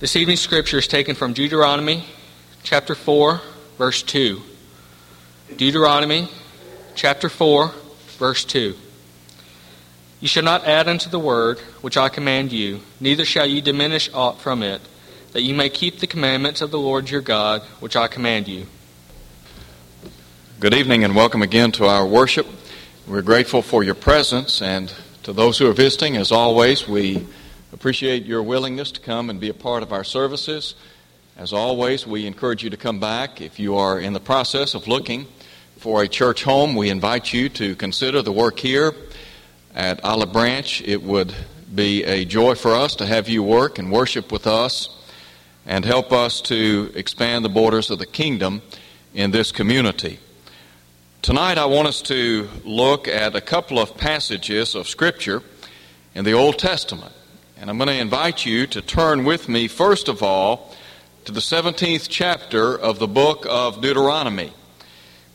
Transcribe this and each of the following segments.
This evening's scripture is taken from Deuteronomy chapter 4, verse 2. Deuteronomy chapter 4, verse 2. You shall not add unto the word which I command you, neither shall you diminish aught from it, that you may keep the commandments of the Lord your God, which I command you. Good evening and welcome again to our worship. We're grateful for your presence, and to those who are visiting, as always, we Appreciate your willingness to come and be a part of our services. As always, we encourage you to come back. If you are in the process of looking for a church home, we invite you to consider the work here at Olive Branch. It would be a joy for us to have you work and worship with us and help us to expand the borders of the kingdom in this community. Tonight, I want us to look at a couple of passages of Scripture in the Old Testament. And I'm going to invite you to turn with me, first of all, to the 17th chapter of the book of Deuteronomy.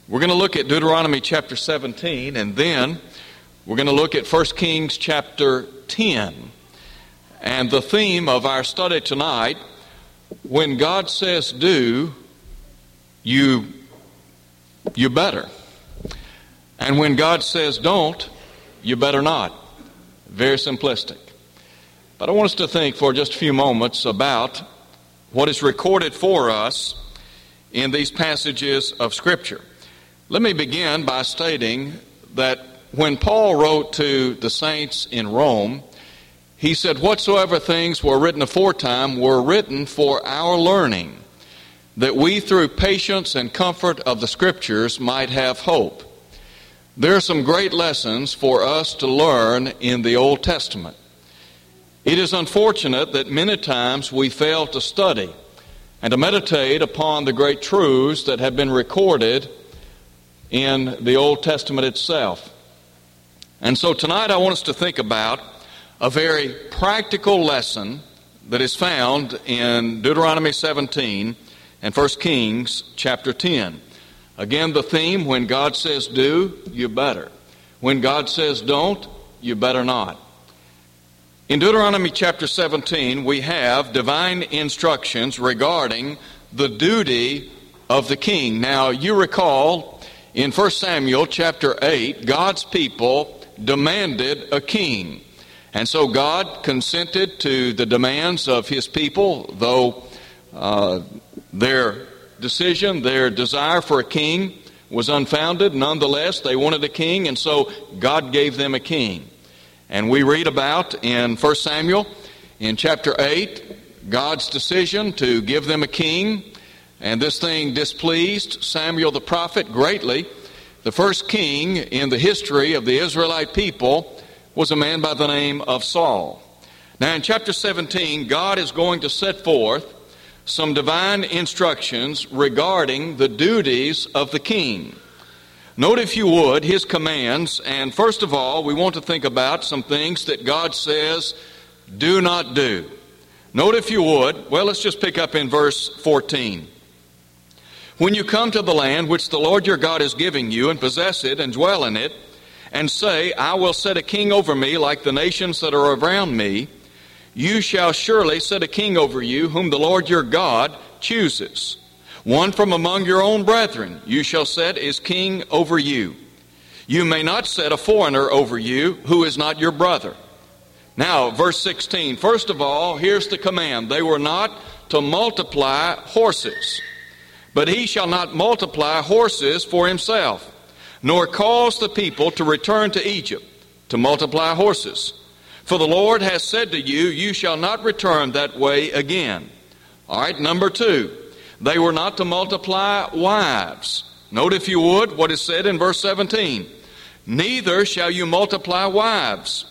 We're going to look at Deuteronomy chapter 17, and then we're going to look at 1 Kings chapter 10. And the theme of our study tonight when God says do, you, you better. And when God says don't, you better not. Very simplistic. But I want us to think for just a few moments about what is recorded for us in these passages of Scripture. Let me begin by stating that when Paul wrote to the saints in Rome, he said, Whatsoever things were written aforetime were written for our learning, that we through patience and comfort of the Scriptures might have hope. There are some great lessons for us to learn in the Old Testament. It is unfortunate that many times we fail to study and to meditate upon the great truths that have been recorded in the Old Testament itself. And so tonight I want us to think about a very practical lesson that is found in Deuteronomy 17 and 1 Kings chapter 10. Again, the theme when God says do, you better. When God says don't, you better not. In Deuteronomy chapter 17, we have divine instructions regarding the duty of the king. Now, you recall in 1 Samuel chapter 8, God's people demanded a king. And so God consented to the demands of his people, though uh, their decision, their desire for a king was unfounded. Nonetheless, they wanted a king, and so God gave them a king. And we read about in 1 Samuel in chapter 8 God's decision to give them a king. And this thing displeased Samuel the prophet greatly. The first king in the history of the Israelite people was a man by the name of Saul. Now, in chapter 17, God is going to set forth some divine instructions regarding the duties of the king. Note, if you would, his commands. And first of all, we want to think about some things that God says do not do. Note, if you would, well, let's just pick up in verse 14. When you come to the land which the Lord your God is giving you, and possess it, and dwell in it, and say, I will set a king over me like the nations that are around me, you shall surely set a king over you, whom the Lord your God chooses. One from among your own brethren you shall set is king over you. You may not set a foreigner over you who is not your brother. Now, verse 16. First of all, here's the command. They were not to multiply horses, but he shall not multiply horses for himself, nor cause the people to return to Egypt to multiply horses. For the Lord has said to you, You shall not return that way again. All right, number two. They were not to multiply wives. Note, if you would, what is said in verse 17 Neither shall you multiply wives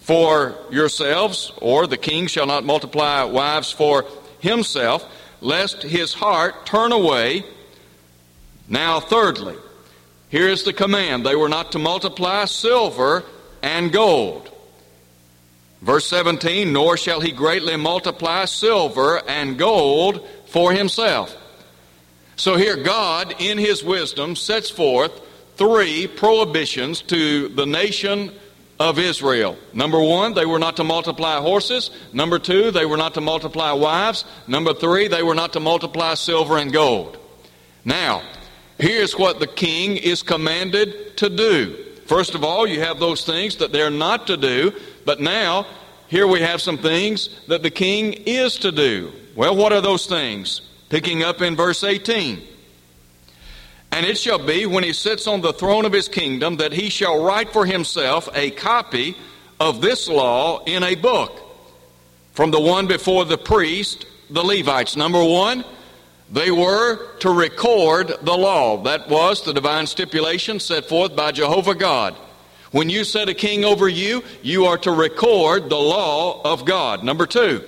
for yourselves, or the king shall not multiply wives for himself, lest his heart turn away. Now, thirdly, here is the command they were not to multiply silver and gold. Verse 17, nor shall he greatly multiply silver and gold for himself. So here, God, in his wisdom, sets forth three prohibitions to the nation of Israel. Number one, they were not to multiply horses. Number two, they were not to multiply wives. Number three, they were not to multiply silver and gold. Now, here's what the king is commanded to do. First of all, you have those things that they're not to do, but now, here we have some things that the king is to do. Well, what are those things? Picking up in verse 18. And it shall be when he sits on the throne of his kingdom that he shall write for himself a copy of this law in a book from the one before the priest, the Levites. Number one, they were to record the law. That was the divine stipulation set forth by Jehovah God. When you set a king over you, you are to record the law of God. Number two,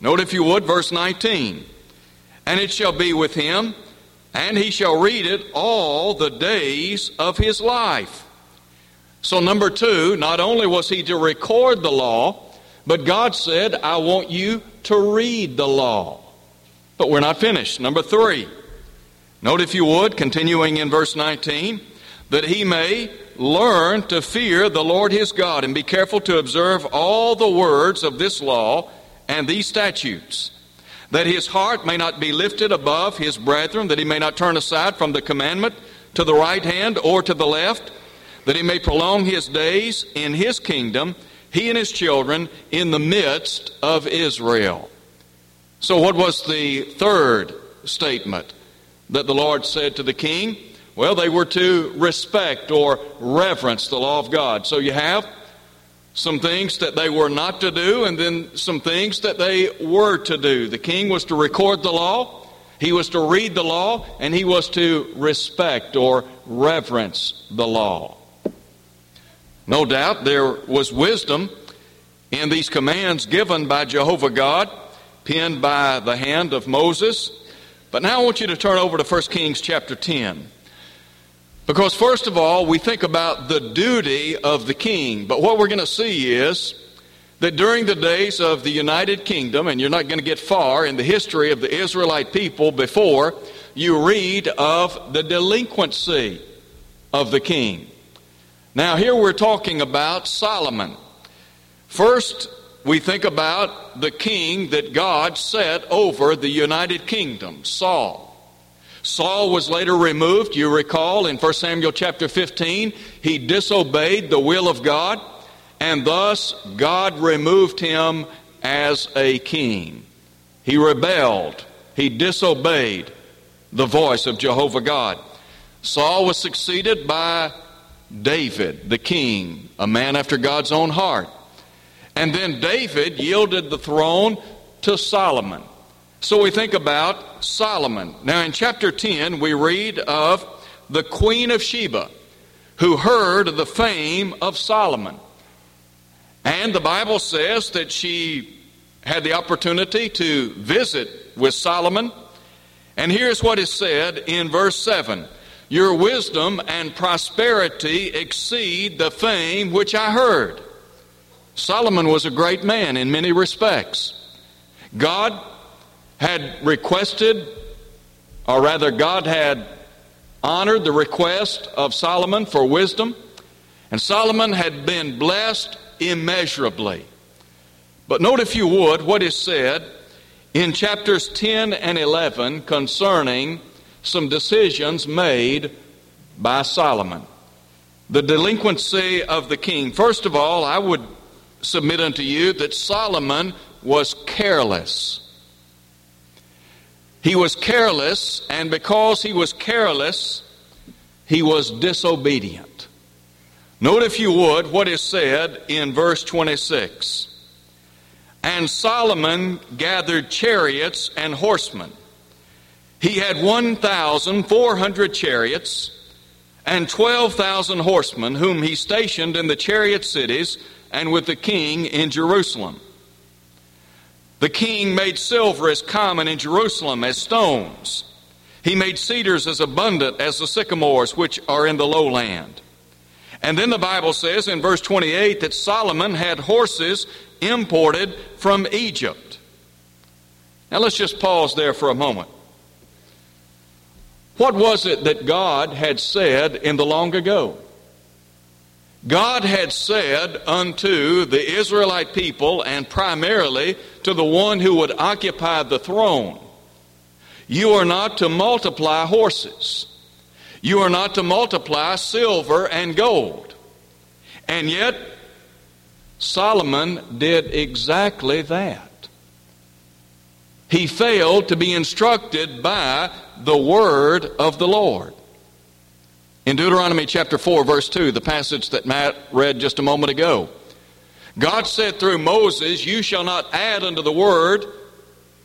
note if you would, verse 19. And it shall be with him and he shall read it all the days of his life. So, number two, not only was he to record the law, but God said, I want you to read the law. But we're not finished. Number three, note if you would, continuing in verse 19, that he may learn to fear the Lord his God and be careful to observe all the words of this law and these statutes that his heart may not be lifted above his brethren, that he may not turn aside from the commandment to the right hand or to the left, that he may prolong his days in his kingdom, he and his children, in the midst of Israel. So, what was the third statement that the Lord said to the king? Well, they were to respect or reverence the law of God. So, you have some things that they were not to do, and then some things that they were to do. The king was to record the law, he was to read the law, and he was to respect or reverence the law. No doubt there was wisdom in these commands given by Jehovah God, penned by the hand of Moses. But now I want you to turn over to 1 Kings chapter 10. Because, first of all, we think about the duty of the king. But what we're going to see is that during the days of the United Kingdom, and you're not going to get far in the history of the Israelite people before you read of the delinquency of the king. Now, here we're talking about Solomon. First, we think about the king that God set over the United Kingdom, Saul. Saul was later removed. You recall in 1 Samuel chapter 15, he disobeyed the will of God, and thus God removed him as a king. He rebelled, he disobeyed the voice of Jehovah God. Saul was succeeded by David, the king, a man after God's own heart. And then David yielded the throne to Solomon. So we think about Solomon. Now, in chapter 10, we read of the Queen of Sheba who heard the fame of Solomon. And the Bible says that she had the opportunity to visit with Solomon. And here's what is said in verse 7 Your wisdom and prosperity exceed the fame which I heard. Solomon was a great man in many respects. God had requested, or rather, God had honored the request of Solomon for wisdom, and Solomon had been blessed immeasurably. But note, if you would, what is said in chapters 10 and 11 concerning some decisions made by Solomon. The delinquency of the king. First of all, I would submit unto you that Solomon was careless. He was careless, and because he was careless, he was disobedient. Note, if you would, what is said in verse 26. And Solomon gathered chariots and horsemen. He had 1,400 chariots and 12,000 horsemen, whom he stationed in the chariot cities and with the king in Jerusalem. The king made silver as common in Jerusalem as stones. He made cedars as abundant as the sycamores which are in the lowland. And then the Bible says in verse 28 that Solomon had horses imported from Egypt. Now let's just pause there for a moment. What was it that God had said in the long ago? God had said unto the Israelite people, and primarily to the one who would occupy the throne, You are not to multiply horses. You are not to multiply silver and gold. And yet, Solomon did exactly that. He failed to be instructed by the word of the Lord. In Deuteronomy chapter 4, verse 2, the passage that Matt read just a moment ago, God said through Moses, You shall not add unto the word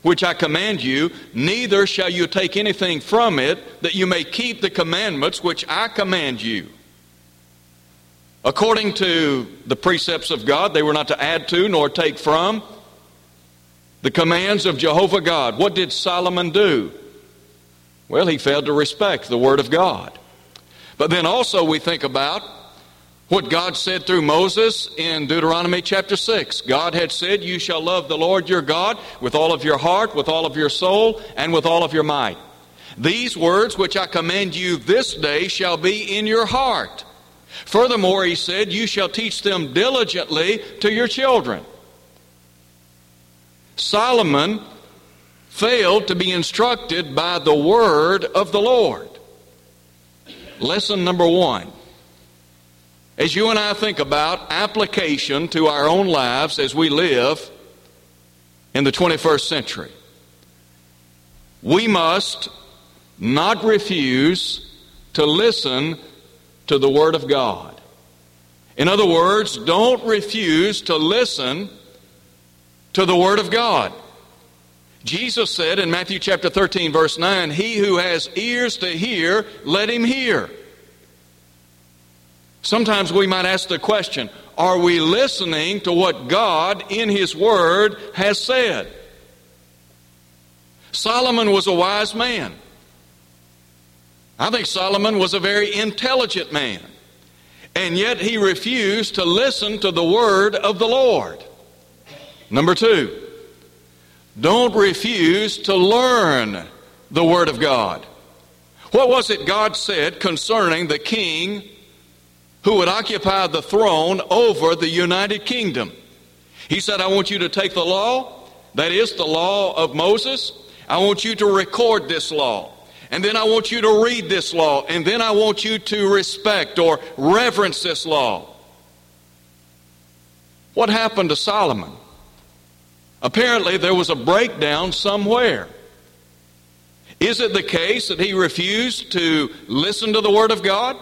which I command you, neither shall you take anything from it, that you may keep the commandments which I command you. According to the precepts of God, they were not to add to nor take from the commands of Jehovah God. What did Solomon do? Well, he failed to respect the Word of God. But then also we think about what God said through Moses in Deuteronomy chapter 6. God had said, You shall love the Lord your God with all of your heart, with all of your soul, and with all of your might. These words which I command you this day shall be in your heart. Furthermore, he said, You shall teach them diligently to your children. Solomon failed to be instructed by the word of the Lord. Lesson number one. As you and I think about application to our own lives as we live in the 21st century, we must not refuse to listen to the Word of God. In other words, don't refuse to listen to the Word of God. Jesus said in Matthew chapter 13, verse 9, He who has ears to hear, let him hear. Sometimes we might ask the question Are we listening to what God in His Word has said? Solomon was a wise man. I think Solomon was a very intelligent man. And yet he refused to listen to the Word of the Lord. Number two, don't refuse to learn the Word of God. What was it God said concerning the king who would occupy the throne over the United Kingdom? He said, I want you to take the law, that is the law of Moses. I want you to record this law. And then I want you to read this law. And then I want you to respect or reverence this law. What happened to Solomon? Apparently, there was a breakdown somewhere. Is it the case that he refused to listen to the Word of God?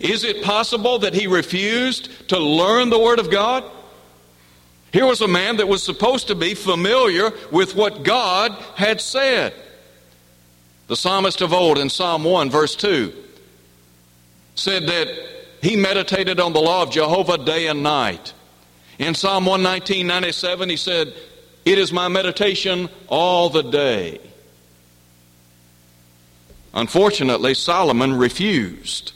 Is it possible that he refused to learn the Word of God? Here was a man that was supposed to be familiar with what God had said. The psalmist of old in Psalm 1, verse 2, said that he meditated on the law of Jehovah day and night. In Psalm 119, 97, he said, It is my meditation all the day. Unfortunately, Solomon refused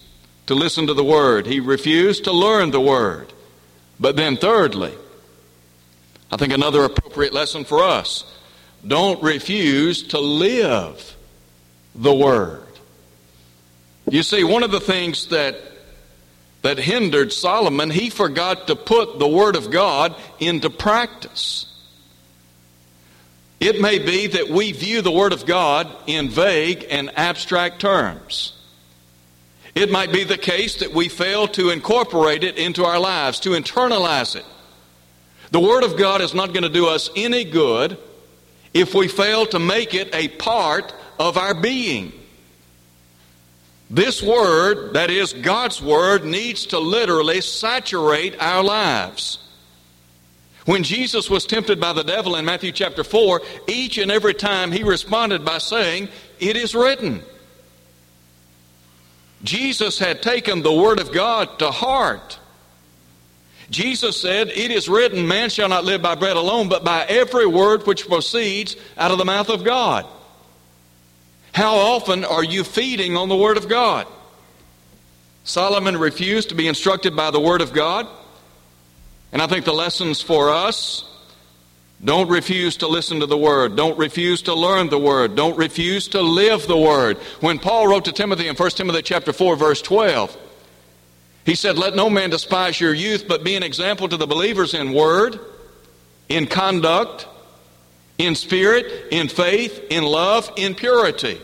to listen to the word. He refused to learn the word. But then, thirdly, I think another appropriate lesson for us don't refuse to live the word. You see, one of the things that that hindered Solomon, he forgot to put the Word of God into practice. It may be that we view the Word of God in vague and abstract terms. It might be the case that we fail to incorporate it into our lives, to internalize it. The Word of God is not going to do us any good if we fail to make it a part of our being. This word, that is God's word, needs to literally saturate our lives. When Jesus was tempted by the devil in Matthew chapter 4, each and every time he responded by saying, It is written. Jesus had taken the Word of God to heart. Jesus said, It is written, man shall not live by bread alone, but by every word which proceeds out of the mouth of God. How often are you feeding on the Word of God? Solomon refused to be instructed by the Word of God. And I think the lessons for us don't refuse to listen to the Word. Don't refuse to learn the Word. Don't refuse to live the Word. When Paul wrote to Timothy in 1 Timothy chapter 4, verse 12, He said, Let no man despise your youth, but be an example to the believers in word, in conduct, in spirit, in faith, in love, in purity.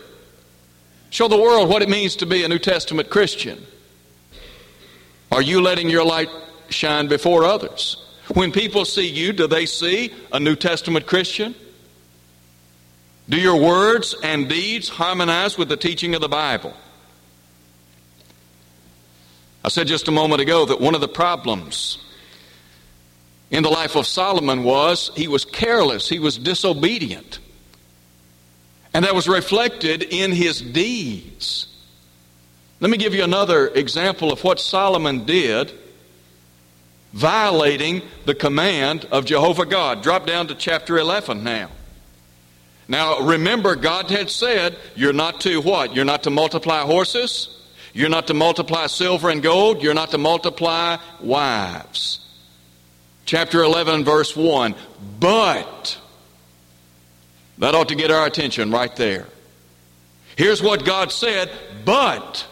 Show the world what it means to be a New Testament Christian. Are you letting your light shine before others? When people see you, do they see a New Testament Christian? Do your words and deeds harmonize with the teaching of the Bible? I said just a moment ago that one of the problems in the life of Solomon was he was careless, he was disobedient. And that was reflected in his deeds. Let me give you another example of what Solomon did violating the command of Jehovah God. Drop down to chapter 11 now. Now, remember, God had said, You're not to what? You're not to multiply horses. You're not to multiply silver and gold. You're not to multiply wives. Chapter 11, verse 1. But, that ought to get our attention right there. Here's what God said, but,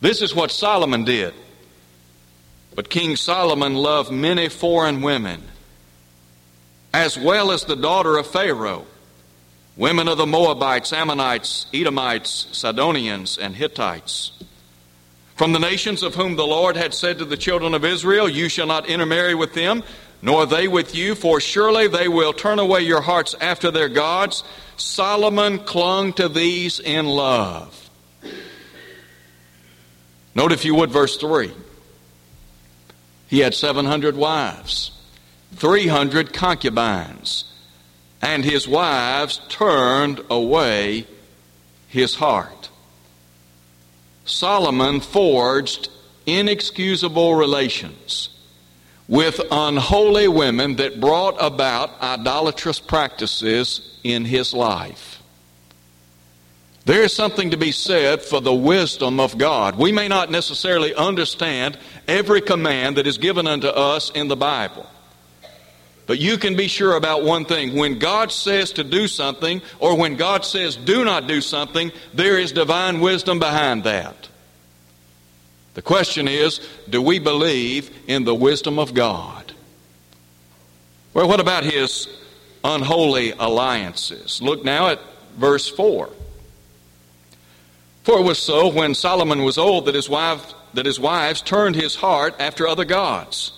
this is what Solomon did. But King Solomon loved many foreign women, as well as the daughter of Pharaoh, women of the Moabites, Ammonites, Edomites, Sidonians, and Hittites. From the nations of whom the Lord had said to the children of Israel, You shall not intermarry with them, nor they with you, for surely they will turn away your hearts after their gods. Solomon clung to these in love. Note, if you would, verse 3. He had 700 wives, 300 concubines, and his wives turned away his heart. Solomon forged inexcusable relations with unholy women that brought about idolatrous practices in his life. There is something to be said for the wisdom of God. We may not necessarily understand every command that is given unto us in the Bible. But you can be sure about one thing. When God says to do something, or when God says do not do something, there is divine wisdom behind that. The question is do we believe in the wisdom of God? Well, what about his unholy alliances? Look now at verse 4. For it was so when Solomon was old that his, wife, that his wives turned his heart after other gods.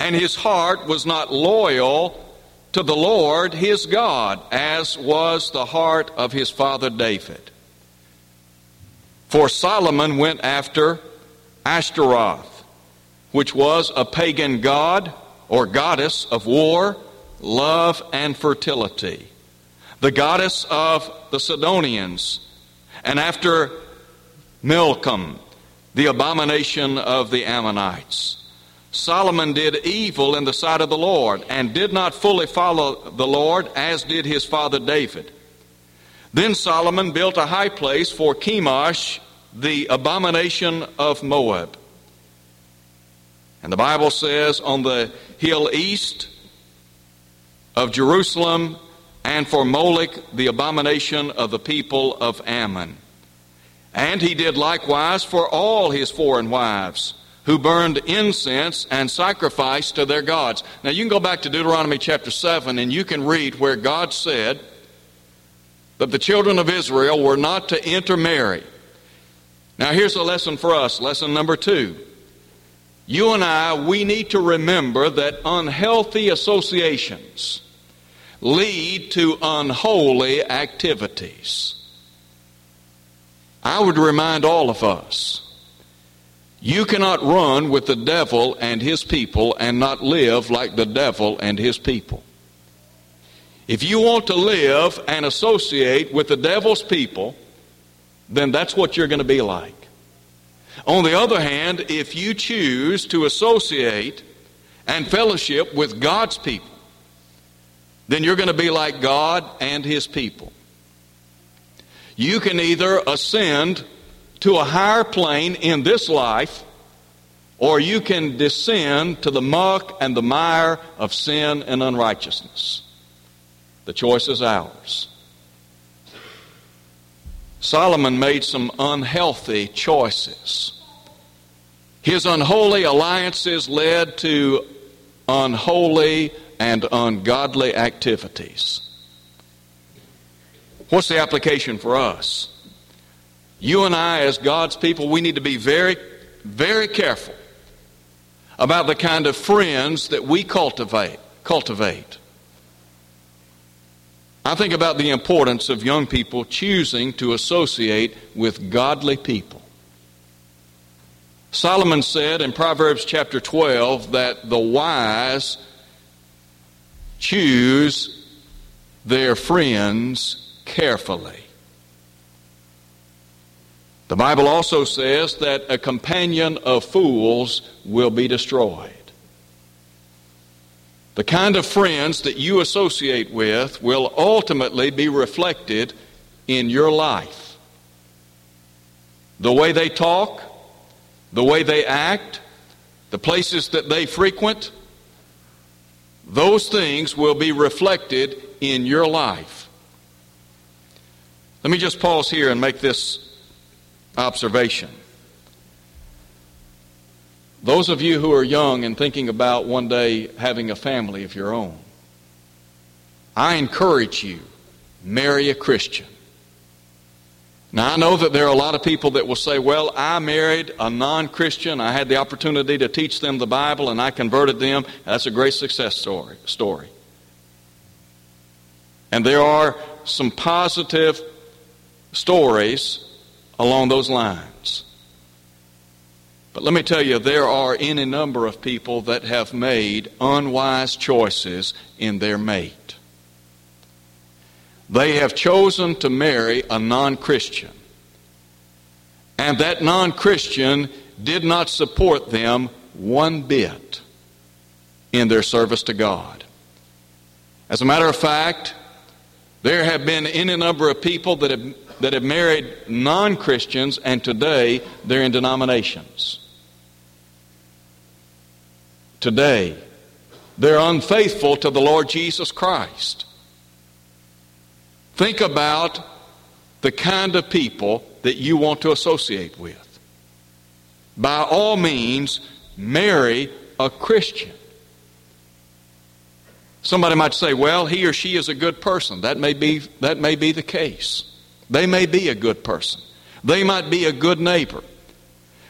And his heart was not loyal to the Lord his God, as was the heart of his father David. For Solomon went after Ashtaroth, which was a pagan god or goddess of war, love, and fertility, the goddess of the Sidonians and after Milcom, the abomination of the Ammonites. Solomon did evil in the sight of the Lord and did not fully follow the Lord as did his father David. Then Solomon built a high place for Chemosh, the abomination of Moab. And the Bible says, on the hill east of Jerusalem, and for Moloch the abomination of the people of Ammon. And he did likewise for all his foreign wives who burned incense and sacrificed to their gods. Now you can go back to Deuteronomy chapter 7 and you can read where God said that the children of Israel were not to intermarry. Now here's a lesson for us, lesson number two. You and I, we need to remember that unhealthy associations lead to unholy activities. I would remind all of us you cannot run with the devil and his people and not live like the devil and his people. If you want to live and associate with the devil's people, then that's what you're going to be like. On the other hand, if you choose to associate and fellowship with God's people, then you're going to be like God and His people. You can either ascend to a higher plane in this life, or you can descend to the muck and the mire of sin and unrighteousness. The choice is ours. Solomon made some unhealthy choices. His unholy alliances led to unholy and ungodly activities. What's the application for us? You and I, as God's people, we need to be very, very careful about the kind of friends that we cultivate. Cultivate. I think about the importance of young people choosing to associate with godly people. Solomon said in Proverbs chapter 12 that the wise choose their friends carefully. The Bible also says that a companion of fools will be destroyed. The kind of friends that you associate with will ultimately be reflected in your life. The way they talk, the way they act, the places that they frequent, those things will be reflected in your life. Let me just pause here and make this observation. Those of you who are young and thinking about one day having a family of your own, I encourage you, marry a Christian. Now, I know that there are a lot of people that will say, Well, I married a non Christian. I had the opportunity to teach them the Bible and I converted them. That's a great success story. story. And there are some positive stories along those lines. But let me tell you, there are any number of people that have made unwise choices in their mate. They have chosen to marry a non Christian. And that non Christian did not support them one bit in their service to God. As a matter of fact, there have been any number of people that have that have married non Christians, and today they're in denominations. Today, they're unfaithful to the Lord Jesus Christ. Think about the kind of people that you want to associate with. By all means, marry a Christian. Somebody might say, well, he or she is a good person. That may be, that may be the case. They may be a good person, they might be a good neighbor.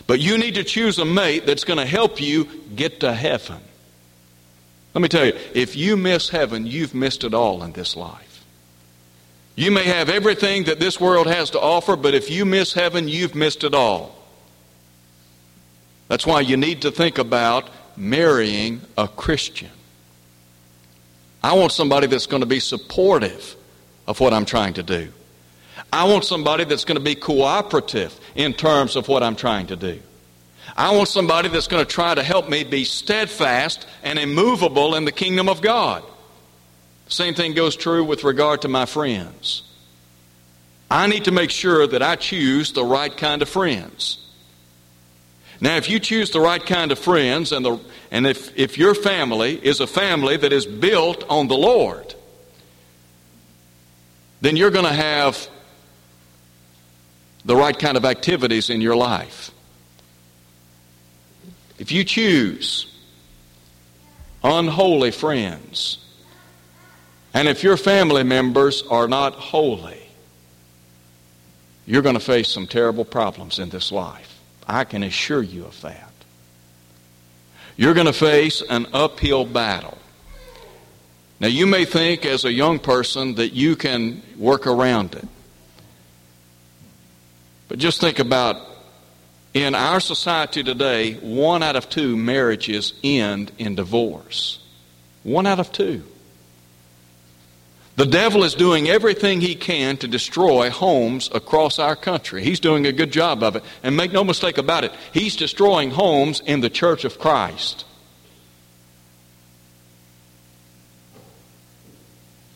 But you need to choose a mate that's going to help you get to heaven. Let me tell you, if you miss heaven, you've missed it all in this life. You may have everything that this world has to offer, but if you miss heaven, you've missed it all. That's why you need to think about marrying a Christian. I want somebody that's going to be supportive of what I'm trying to do. I want somebody that's going to be cooperative in terms of what I'm trying to do. I want somebody that's going to try to help me be steadfast and immovable in the kingdom of God. Same thing goes true with regard to my friends. I need to make sure that I choose the right kind of friends. Now, if you choose the right kind of friends, and, the, and if, if your family is a family that is built on the Lord, then you're going to have the right kind of activities in your life. If you choose unholy friends, and if your family members are not holy, you're going to face some terrible problems in this life. I can assure you of that. You're going to face an uphill battle. Now, you may think as a young person that you can work around it. But just think about in our society today, one out of two marriages end in divorce. One out of two. The devil is doing everything he can to destroy homes across our country. He's doing a good job of it. And make no mistake about it, he's destroying homes in the church of Christ.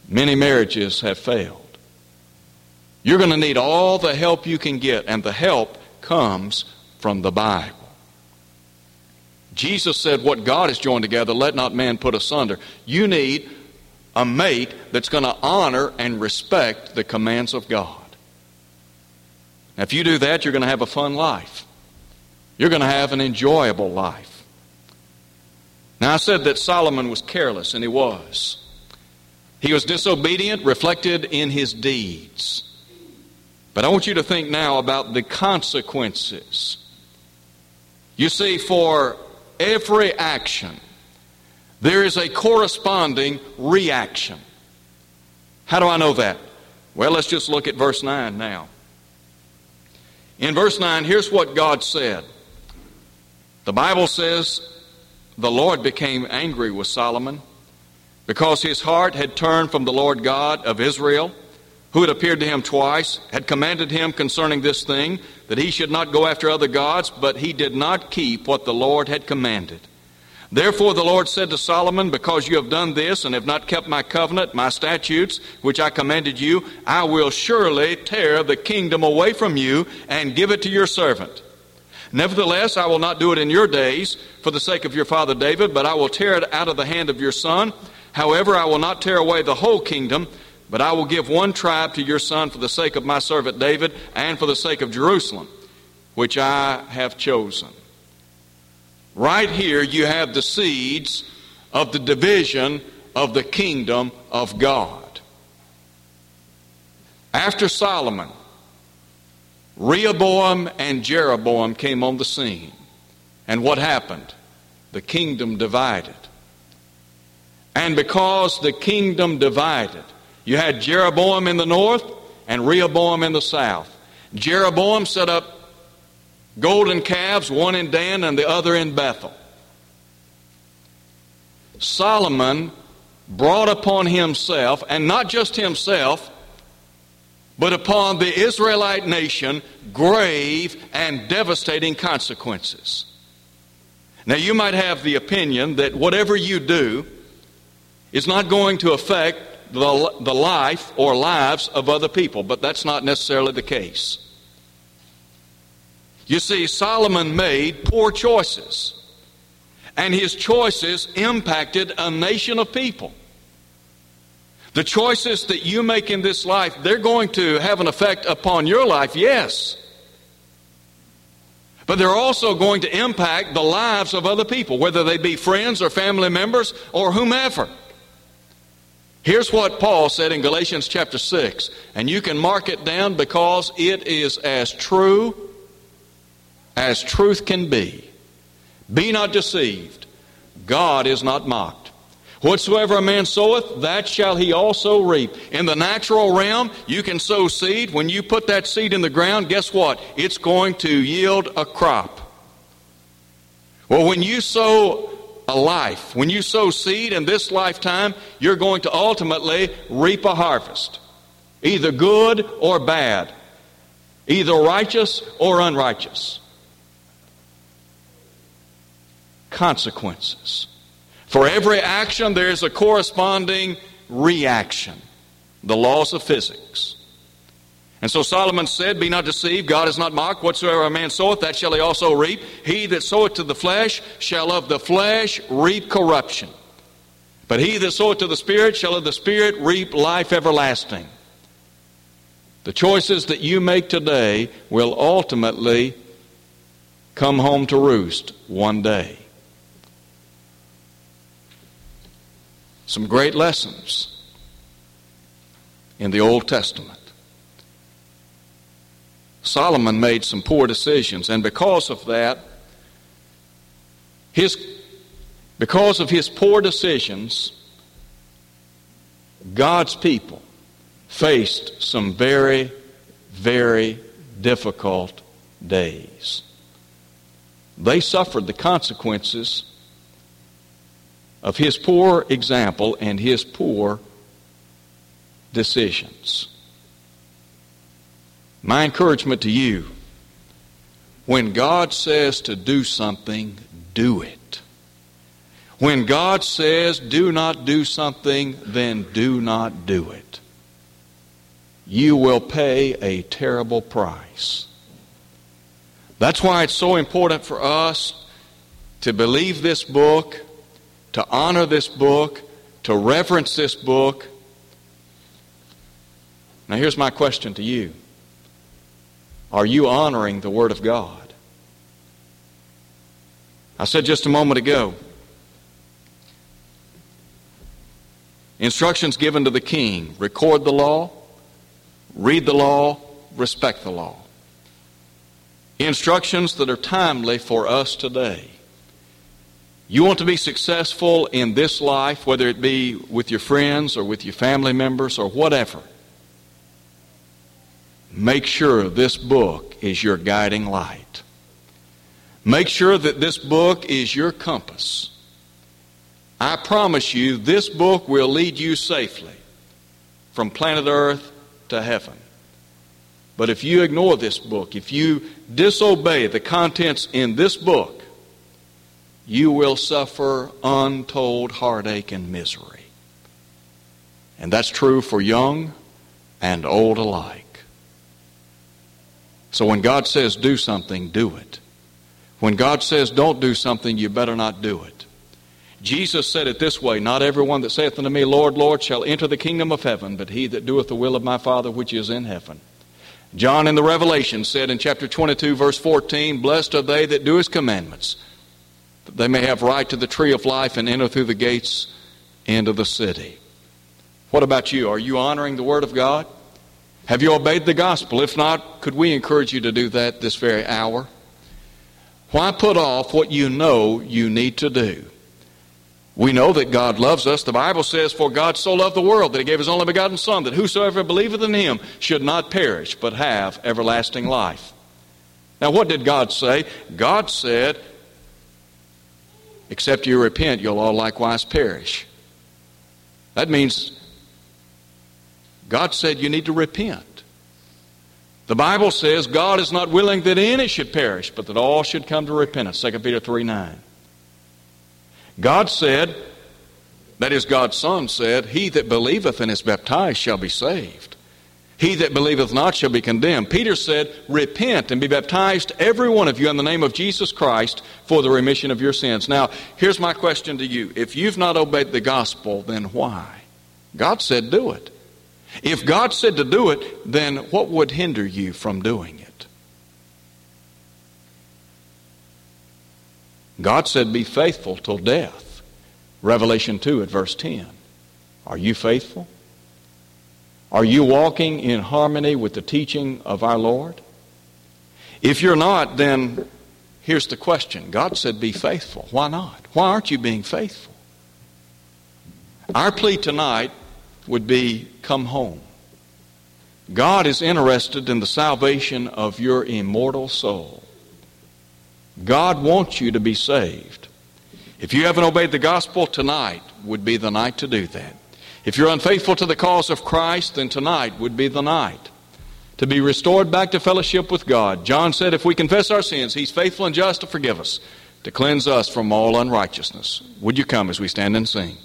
Many marriages have failed. You're going to need all the help you can get, and the help comes from the Bible. Jesus said, What God has joined together, let not man put asunder. You need a mate that's going to honor and respect the commands of God. Now, if you do that, you're going to have a fun life. You're going to have an enjoyable life. Now, I said that Solomon was careless, and he was. He was disobedient, reflected in his deeds. But I want you to think now about the consequences. You see, for every action, there is a corresponding reaction. How do I know that? Well, let's just look at verse 9 now. In verse 9, here's what God said. The Bible says, The Lord became angry with Solomon because his heart had turned from the Lord God of Israel, who had appeared to him twice, had commanded him concerning this thing, that he should not go after other gods, but he did not keep what the Lord had commanded. Therefore the Lord said to Solomon, Because you have done this and have not kept my covenant, my statutes, which I commanded you, I will surely tear the kingdom away from you and give it to your servant. Nevertheless, I will not do it in your days for the sake of your father David, but I will tear it out of the hand of your son. However, I will not tear away the whole kingdom, but I will give one tribe to your son for the sake of my servant David and for the sake of Jerusalem, which I have chosen. Right here, you have the seeds of the division of the kingdom of God. After Solomon, Rehoboam and Jeroboam came on the scene. And what happened? The kingdom divided. And because the kingdom divided, you had Jeroboam in the north and Rehoboam in the south. Jeroboam set up golden calves, one in Dan and the other in Bethel. Solomon brought upon himself, and not just himself, but upon the Israelite nation, grave and devastating consequences. Now, you might have the opinion that whatever you do is not going to affect the, the life or lives of other people, but that's not necessarily the case. You see, Solomon made poor choices, and his choices impacted a nation of people. The choices that you make in this life, they're going to have an effect upon your life, yes. But they're also going to impact the lives of other people, whether they be friends or family members or whomever. Here's what Paul said in Galatians chapter 6, and you can mark it down because it is as true as truth can be. Be not deceived. God is not mocked. Whatsoever a man soweth, that shall he also reap. In the natural realm, you can sow seed. When you put that seed in the ground, guess what? It's going to yield a crop. Well, when you sow a life, when you sow seed in this lifetime, you're going to ultimately reap a harvest, either good or bad, either righteous or unrighteous. consequences. For every action, there is a corresponding reaction. The laws of physics. And so Solomon said, Be not deceived, God is not mocked. Whatsoever a man soweth, that shall he also reap. He that soweth to the flesh shall of the flesh reap corruption. But he that soweth to the Spirit shall of the Spirit reap life everlasting. The choices that you make today will ultimately come home to roost one day. some great lessons in the Old Testament. Solomon made some poor decisions, and because of that, his, because of his poor decisions, God's people faced some very, very difficult days. They suffered the consequences of his poor example and his poor decisions. My encouragement to you when God says to do something, do it. When God says do not do something, then do not do it. You will pay a terrible price. That's why it's so important for us to believe this book to honor this book, to reverence this book. Now, here's my question to you Are you honoring the Word of God? I said just a moment ago instructions given to the king record the law, read the law, respect the law. Instructions that are timely for us today. You want to be successful in this life, whether it be with your friends or with your family members or whatever. Make sure this book is your guiding light. Make sure that this book is your compass. I promise you, this book will lead you safely from planet Earth to heaven. But if you ignore this book, if you disobey the contents in this book, you will suffer untold heartache and misery. And that's true for young and old alike. So when God says do something, do it. When God says don't do something, you better not do it. Jesus said it this way Not everyone that saith unto me, Lord, Lord, shall enter the kingdom of heaven, but he that doeth the will of my Father which is in heaven. John in the Revelation said in chapter 22, verse 14, Blessed are they that do his commandments, that they may have right to the tree of life and enter through the gates into the city. What about you? Are you honoring the Word of God? Have you obeyed the gospel? If not, could we encourage you to do that this very hour? Why put off what you know you need to do? We know that God loves us. The Bible says, For God so loved the world that he gave his only begotten Son, that whosoever believeth in him should not perish, but have everlasting life. Now, what did God say? God said, Except you repent, you'll all likewise perish. That means God said you need to repent. The Bible says God is not willing that any should perish, but that all should come to repentance. 2 Peter 3 9. God said, that is, God's Son said, He that believeth and is baptized shall be saved. He that believeth not shall be condemned. Peter said, Repent and be baptized, every one of you, in the name of Jesus Christ for the remission of your sins. Now, here's my question to you. If you've not obeyed the gospel, then why? God said, Do it. If God said to do it, then what would hinder you from doing it? God said, Be faithful till death. Revelation 2 at verse 10. Are you faithful? Are you walking in harmony with the teaching of our Lord? If you're not, then here's the question God said, Be faithful. Why not? Why aren't you being faithful? Our plea tonight would be come home. God is interested in the salvation of your immortal soul. God wants you to be saved. If you haven't obeyed the gospel, tonight would be the night to do that. If you're unfaithful to the cause of Christ, then tonight would be the night to be restored back to fellowship with God. John said, if we confess our sins, He's faithful and just to forgive us, to cleanse us from all unrighteousness. Would you come as we stand and sing?